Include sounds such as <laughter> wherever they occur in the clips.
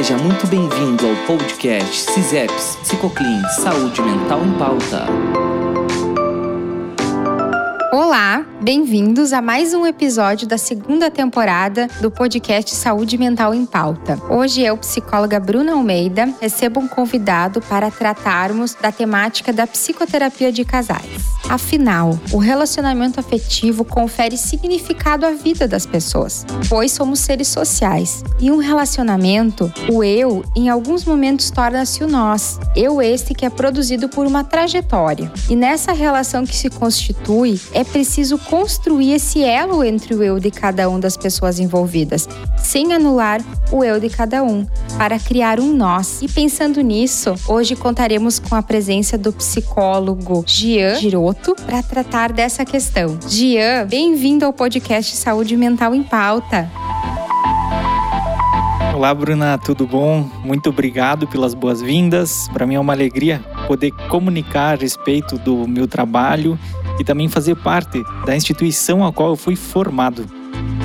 Seja muito bem-vindo ao podcast CISEPS Psicoclin Saúde Mental em Pauta. Olá, bem-vindos a mais um episódio da segunda temporada do podcast Saúde Mental em Pauta. Hoje eu, psicóloga Bruna Almeida, recebo um convidado para tratarmos da temática da psicoterapia de casais. Afinal, o relacionamento afetivo confere significado à vida das pessoas, pois somos seres sociais. E um relacionamento, o eu, em alguns momentos torna-se o nós. Eu este que é produzido por uma trajetória. E nessa relação que se constitui, é preciso construir esse elo entre o eu de cada um das pessoas envolvidas, sem anular o eu de cada um, para criar um nós. E pensando nisso, hoje contaremos com a presença do psicólogo Gian Giroto para tratar dessa questão. Gian, bem-vindo ao podcast Saúde Mental em Pauta. Olá, Bruna, tudo bom? Muito obrigado pelas boas-vindas. Para mim é uma alegria poder comunicar a respeito do meu trabalho e também fazer parte da instituição a qual eu fui formado.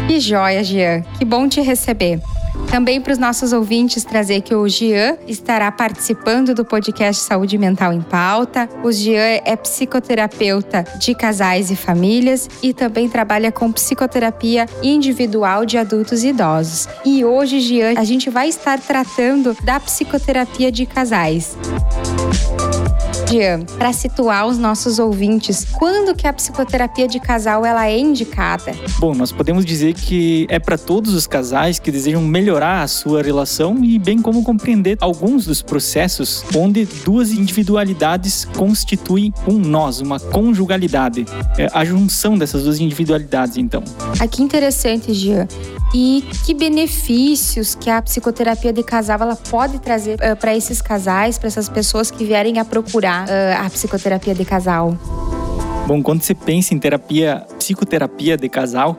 Que joia, Jean. Que bom te receber. Também para os nossos ouvintes trazer que o Jean estará participando do podcast Saúde Mental em Pauta. O Jean é psicoterapeuta de casais e famílias e também trabalha com psicoterapia individual de adultos e idosos. E hoje, Jean, a gente vai estar tratando da psicoterapia de casais. Jean, para situar os nossos ouvintes, quando que a psicoterapia de casal ela é indicada? Bom, nós podemos dizer que é para todos os casais que desejam melhorar a sua relação e bem como compreender alguns dos processos onde duas individualidades constituem um nós, uma conjugalidade. É a junção dessas duas individualidades, então. Ah, que interessante, Jean. E que benefícios que a psicoterapia de casal ela pode trazer uh, para esses casais, para essas pessoas que vierem a procurar uh, a psicoterapia de casal? Bom, quando você pensa em terapia, psicoterapia de casal,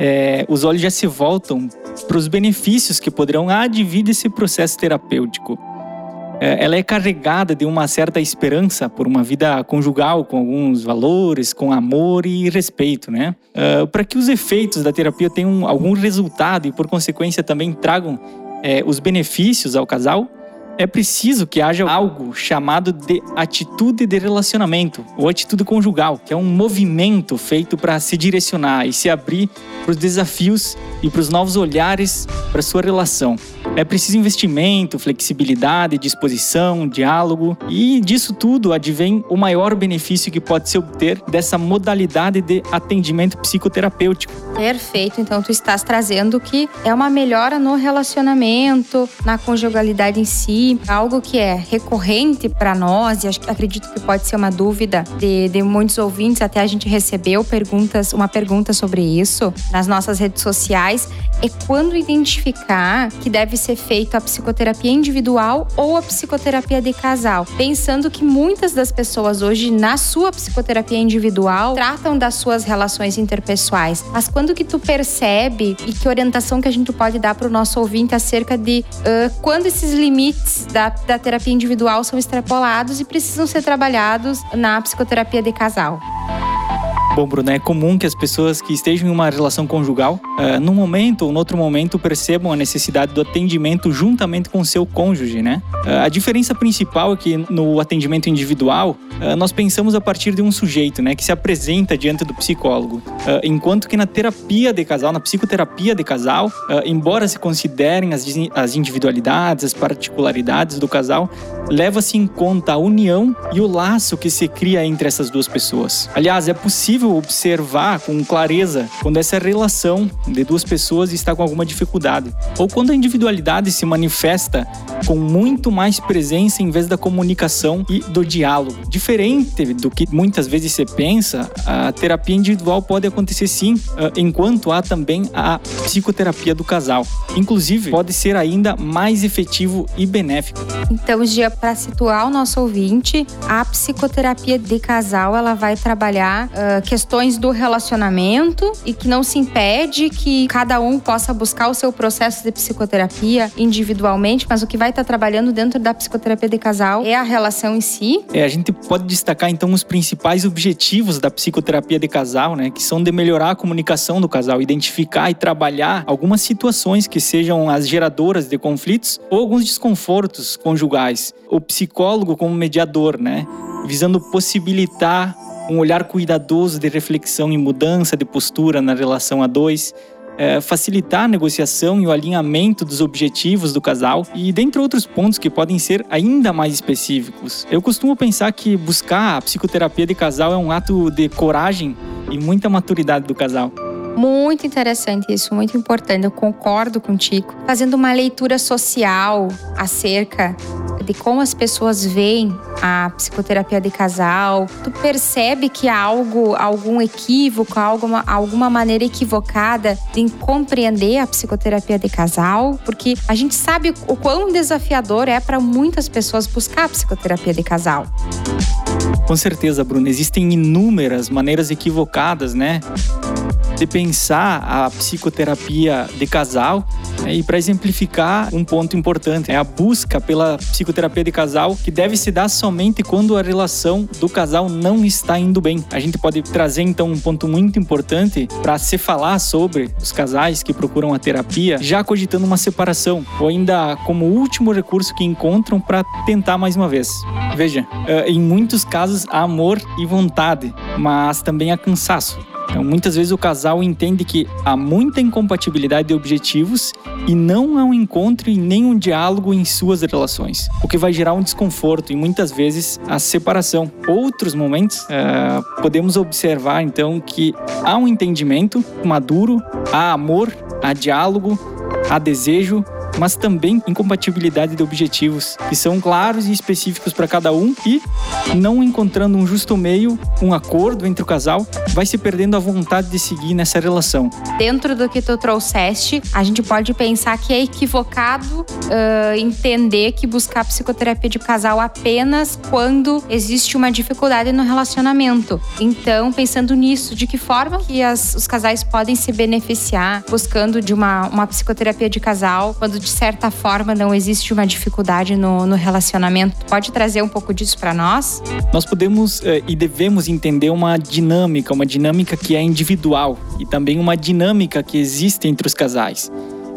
é, os olhos já se voltam para os benefícios que poderão advir desse processo terapêutico. É, ela é carregada de uma certa esperança por uma vida conjugal com alguns valores, com amor e respeito, né? Uh, para que os efeitos da terapia tenham algum resultado e, por consequência, também tragam é, os benefícios ao casal, é preciso que haja algo chamado de atitude de relacionamento ou atitude conjugal, que é um movimento feito para se direcionar e se abrir para os desafios e para os novos olhares para sua relação. É preciso investimento, flexibilidade, disposição, diálogo. E disso tudo advém o maior benefício que pode se obter dessa modalidade de atendimento psicoterapêutico. Perfeito, então tu estás trazendo que é uma melhora no relacionamento, na conjugalidade em si, algo que é recorrente para nós e acredito que pode ser uma dúvida de, de muitos ouvintes, até a gente recebeu perguntas, uma pergunta sobre isso nas nossas redes sociais, é quando identificar que deve ser feita a psicoterapia individual ou a psicoterapia de casal. Pensando que muitas das pessoas hoje, na sua psicoterapia individual, tratam das suas relações interpessoais. Mas quando que tu percebe e que orientação que a gente pode dar para o nosso ouvinte acerca de uh, quando esses limites da, da terapia individual são extrapolados e precisam ser trabalhados na psicoterapia de casal? Bom, Bruno, é comum que as pessoas que estejam em uma relação conjugal, uh, num momento ou no outro momento, percebam a necessidade do atendimento juntamente com seu cônjuge, né? Uh, a diferença principal é que no atendimento individual, uh, nós pensamos a partir de um sujeito, né, que se apresenta diante do psicólogo, enquanto que na terapia de casal, na psicoterapia de casal, embora se considerem as, as individualidades, as particularidades do casal, leva-se em conta a união e o laço que se cria entre essas duas pessoas. Aliás, é possível possível observar com clareza quando essa relação de duas pessoas está com alguma dificuldade, ou quando a individualidade se manifesta com muito mais presença em vez da comunicação e do diálogo. Diferente do que muitas vezes se pensa, a terapia individual pode acontecer sim, ah, enquanto há também a psicoterapia do casal. Inclusive, pode ser ainda mais efetivo e benéfico. Então, Gia, para situar o nosso ouvinte, a psicoterapia de casal ela vai trabalhar uh, questões do relacionamento e que não se impede que cada um possa buscar o seu processo de psicoterapia individualmente, mas o que vai estar trabalhando dentro da psicoterapia de casal é a relação em si. É, a gente pode destacar então os principais objetivos da psicoterapia de casal, né, que são de melhorar a comunicação do casal, identificar e trabalhar algumas situações que sejam as geradoras de conflitos ou alguns desconfortos conjugais. O psicólogo como mediador, né, visando possibilitar um olhar cuidadoso de reflexão e mudança de postura na relação a dois, é, facilitar a negociação e o alinhamento dos objetivos do casal e dentre outros pontos que podem ser ainda mais específicos. Eu costumo pensar que buscar a psicoterapia de casal é um ato de coragem e muita maturidade do casal. Muito interessante isso, muito importante. Eu concordo contigo. Fazendo uma leitura social acerca de como as pessoas veem a psicoterapia de casal, tu percebe que há algo, algum equívoco, alguma, alguma maneira equivocada de compreender a psicoterapia de casal, porque a gente sabe o quão desafiador é para muitas pessoas buscar a psicoterapia de casal. Com certeza, Bruna, existem inúmeras maneiras equivocadas, né? de pensar a psicoterapia de casal. Né? E para exemplificar, um ponto importante é a busca pela psicoterapia de casal, que deve se dar somente quando a relação do casal não está indo bem. A gente pode trazer então um ponto muito importante para se falar sobre os casais que procuram a terapia, já cogitando uma separação, ou ainda como último recurso que encontram para tentar mais uma vez. Veja, eh, em muitos casos há amor e vontade, mas também há cansaço. Então, muitas vezes o casal entende que há muita incompatibilidade de objetivos e não há um encontro e nem um diálogo em suas relações, o que vai gerar um desconforto e muitas vezes a separação. Outros momentos, uh, podemos observar então que há um entendimento maduro, há amor, há diálogo, há desejo, mas também incompatibilidade de objetivos que são claros e específicos para cada um e não encontrando um justo meio, um acordo entre o casal, vai se perdendo a vontade de seguir nessa relação. Dentro do que tu trouxeste, a gente pode pensar que é equivocado uh, entender que buscar psicoterapia de casal apenas quando existe uma dificuldade no relacionamento. Então, pensando nisso, de que forma que as, os casais podem se beneficiar buscando de uma, uma psicoterapia de casal quando de certa forma não existe uma dificuldade no, no relacionamento. Pode trazer um pouco disso para nós? Nós podemos eh, e devemos entender uma dinâmica, uma dinâmica que é individual e também uma dinâmica que existe entre os casais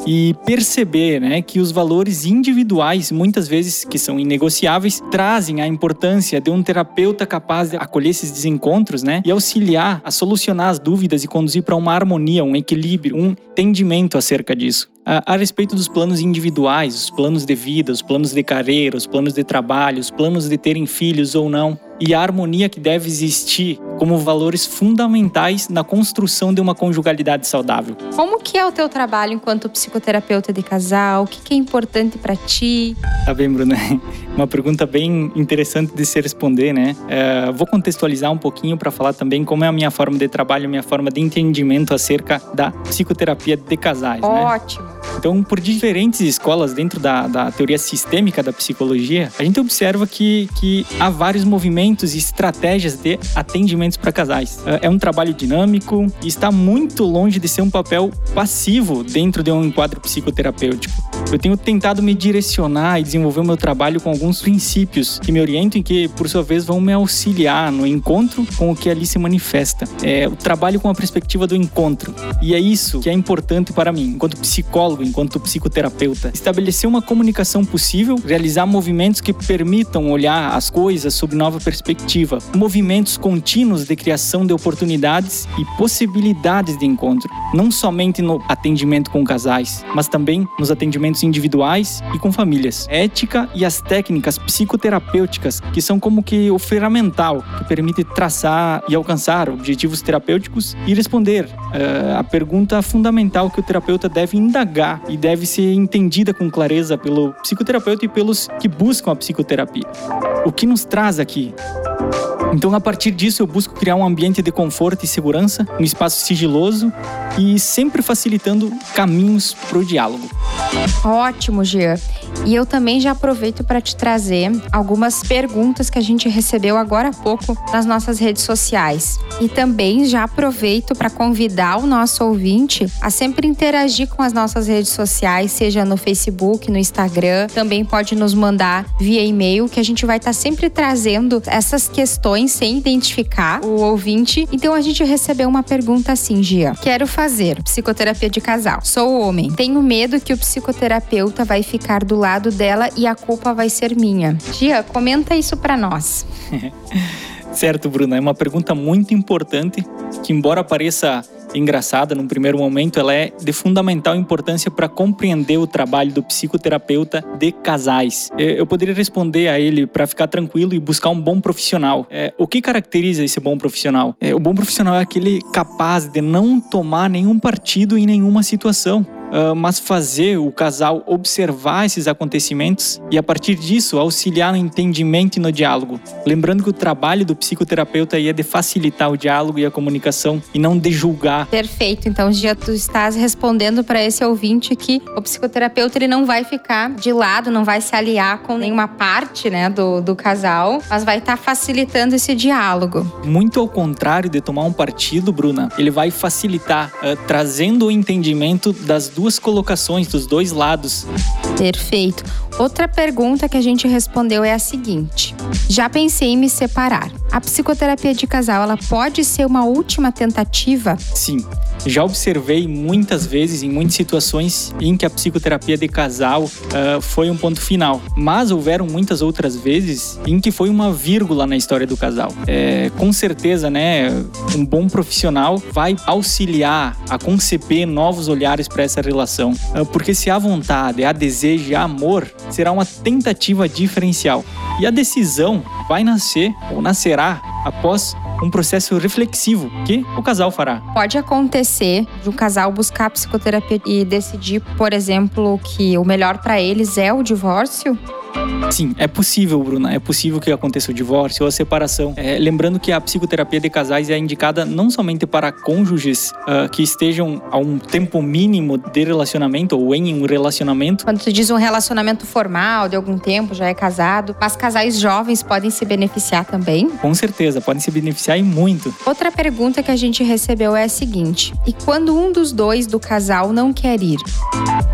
e perceber né, que os valores individuais, muitas vezes que são inegociáveis, trazem a importância de um terapeuta capaz de acolher esses desencontros né, e auxiliar a solucionar as dúvidas e conduzir para uma harmonia, um equilíbrio, um entendimento acerca disso. A, a respeito dos planos individuais, os planos de vida, os planos de carreira, os planos de trabalho, os planos de terem filhos ou não, e a harmonia que deve existir como valores fundamentais na construção de uma conjugalidade saudável. Como que é o teu trabalho enquanto psicoterapeuta de casal? O que, que é importante para ti? Tá bem, Bruna. <laughs> Uma pergunta bem interessante de se responder, né? É, vou contextualizar um pouquinho para falar também como é a minha forma de trabalho, a minha forma de entendimento acerca da psicoterapia de casais. Né? Ótimo. Né? Então, por diferentes escolas dentro da, da teoria sistêmica da psicologia, a gente observa que, que há vários movimentos e estratégias de atendimentos para casais. É, é um trabalho dinâmico e está muito longe de ser um papel passivo dentro de um enquadro psicoterapêutico. Eu tenho tentado me direcionar e desenvolver o meu trabalho com alguns princípios que me orientam e que, por sua vez, vão me auxiliar no encontro com o que ali se manifesta. É o trabalho com a perspectiva do encontro. E é isso que é importante para mim, enquanto psicólogo, enquanto psicoterapeuta. Estabelecer uma comunicação possível, realizar movimentos que permitam olhar as coisas sob nova perspectiva, movimentos contínuos de criação de oportunidades e possibilidades de encontro, não somente no atendimento com casais, mas também nos atendimentos individuais e com famílias. Ética e as técnicas psicoterapêuticas, que são como que o ferramental que permite traçar e alcançar objetivos terapêuticos e responder uh, a pergunta fundamental que o terapeuta deve indagar e deve ser entendida com clareza pelo psicoterapeuta e pelos que buscam a psicoterapia. o que nos traz aqui? Então, a partir disso, eu busco criar um ambiente de conforto e segurança, um espaço sigiloso e sempre facilitando caminhos para o diálogo. Ótimo, Jean. E eu também já aproveito para te trazer algumas perguntas que a gente recebeu agora há pouco nas nossas redes sociais. E também já aproveito para convidar o nosso ouvinte a sempre interagir com as nossas redes sociais, seja no Facebook, no Instagram, também pode nos mandar via e-mail, que a gente vai estar tá sempre trazendo essas questões sem identificar o ouvinte. Então a gente recebeu uma pergunta assim, Gia. Quero fazer psicoterapia de casal. Sou homem. Tenho medo que o psicoterapeuta vai ficar do lado dela e a culpa vai ser minha. Gia, comenta isso para nós. <laughs> certo, Bruna. É uma pergunta muito importante que, embora pareça engraçada num primeiro momento, ela é de fundamental importância para compreender o trabalho do psicoterapeuta de casais. Eu poderia responder a ele para ficar tranquilo e buscar um bom profissional. É, o que caracteriza esse bom profissional? É, o bom profissional é aquele capaz de não tomar nenhum partido em nenhuma situação. Uh, mas fazer o casal observar esses acontecimentos e, a partir disso, auxiliar no entendimento e no diálogo. Lembrando que o trabalho do psicoterapeuta é de facilitar o diálogo e a comunicação e não de julgar. Perfeito. Então, já tu estás respondendo para esse ouvinte que o psicoterapeuta ele não vai ficar de lado, não vai se aliar com nenhuma parte né, do, do casal, mas vai estar tá facilitando esse diálogo. Muito ao contrário de tomar um partido, Bruna, ele vai facilitar, uh, trazendo o entendimento das duas colocações dos dois lados. Perfeito. Outra pergunta que a gente respondeu é a seguinte: Já pensei em me separar. A psicoterapia de casal, ela pode ser uma última tentativa? Sim. Já observei muitas vezes, em muitas situações, em que a psicoterapia de casal uh, foi um ponto final. Mas houveram muitas outras vezes em que foi uma vírgula na história do casal. É, com certeza, né, um bom profissional vai auxiliar a conceber novos olhares para essa relação. Uh, porque se há vontade, há desejo há amor, será uma tentativa diferencial. E a decisão vai nascer ou nascerá após um processo reflexivo que o casal fará. Pode acontecer de um casal buscar psicoterapia e decidir, por exemplo, que o melhor para eles é o divórcio? Sim, é possível, Bruna. É possível que aconteça o divórcio ou a separação. É, lembrando que a psicoterapia de casais é indicada não somente para cônjuges uh, que estejam a um tempo mínimo de relacionamento ou em um relacionamento. Quando tu diz um relacionamento formal de algum tempo, já é casado, mas casais jovens podem se beneficiar também? Com certeza, podem se beneficiar e muito. Outra pergunta que a gente recebeu é a seguinte: e quando um dos dois do casal não quer ir?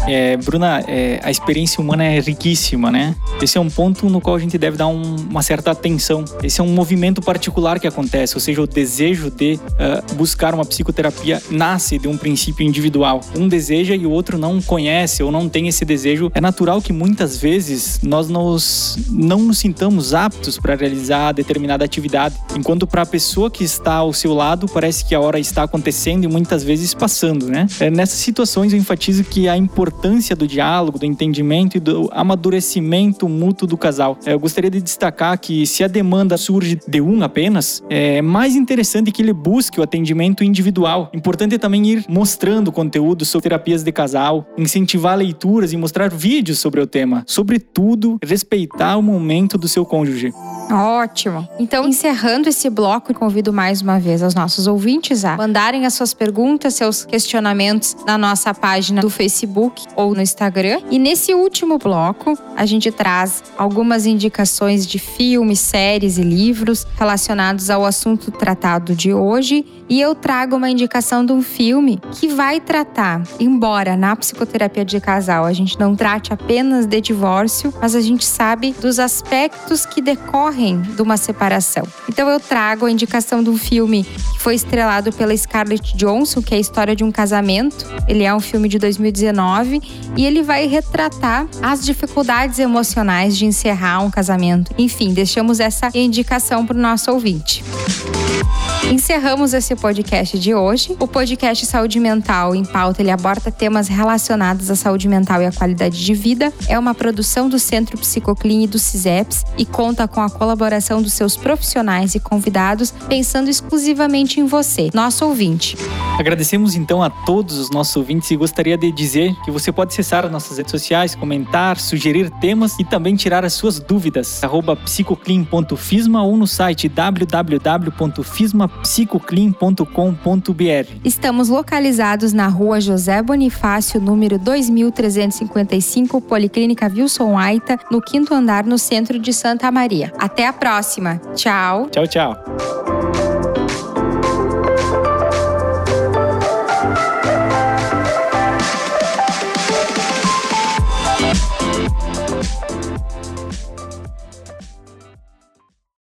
É, Bruna, é, a experiência humana é riquíssima, né? Esse é um ponto no qual a gente deve dar um, uma certa atenção. Esse é um movimento particular que acontece, ou seja, o desejo de uh, buscar uma psicoterapia nasce de um princípio individual. Um deseja e o outro não conhece ou não tem esse desejo. É natural que muitas vezes nós nos, não nos sintamos aptos para realizar determinada atividade, enquanto para a pessoa que está ao seu lado parece que a hora está acontecendo e muitas vezes passando, né? É, nessas situações eu enfatizo que a importância do diálogo, do entendimento e do amadurecimento mútuo do casal. É, eu gostaria de destacar que se a demanda surge de um apenas, é mais interessante que ele busque o atendimento individual. Importante é também ir mostrando conteúdo sobre terapias de casal, incentivar leituras e mostrar vídeos sobre o tema. Sobretudo, respeitar o momento do seu cônjuge. Ótimo. Então, encerrando esse bloco, convido mais uma vez os nossos ouvintes a mandarem as suas perguntas, seus questionamentos na nossa página do Facebook ou no Instagram. E nesse último bloco, a gente traz algumas indicações de filmes, séries e livros relacionados ao assunto tratado de hoje. E eu trago uma indicação de um filme que vai tratar, embora na psicoterapia de casal a gente não trate apenas de divórcio, mas a gente sabe dos aspectos que decorrem de uma separação. Então eu trago a indicação de um filme que foi estrelado pela Scarlett Johansson, que é a história de um casamento. Ele é um filme de 2019 e ele vai retratar as dificuldades emocionais de encerrar um casamento. Enfim, deixamos essa indicação para o nosso ouvinte. Encerramos esse podcast de hoje. O podcast Saúde Mental em Pauta ele aborda temas relacionados à saúde mental e à qualidade de vida. É uma produção do Centro Psicoclin e do CISEPS e conta com a colaboração dos seus profissionais e convidados, pensando exclusivamente em você, nosso ouvinte. Agradecemos então a todos os nossos ouvintes e gostaria de dizer que você pode acessar as nossas redes sociais, comentar, sugerir temas e e também tirar as suas dúvidas. Arroba psicoclean.fisma ou no site www.fismapsicoclean.com.br. Estamos localizados na rua José Bonifácio, número 2355, Policlínica Wilson Aita, no quinto andar, no centro de Santa Maria. Até a próxima. Tchau. Tchau, tchau.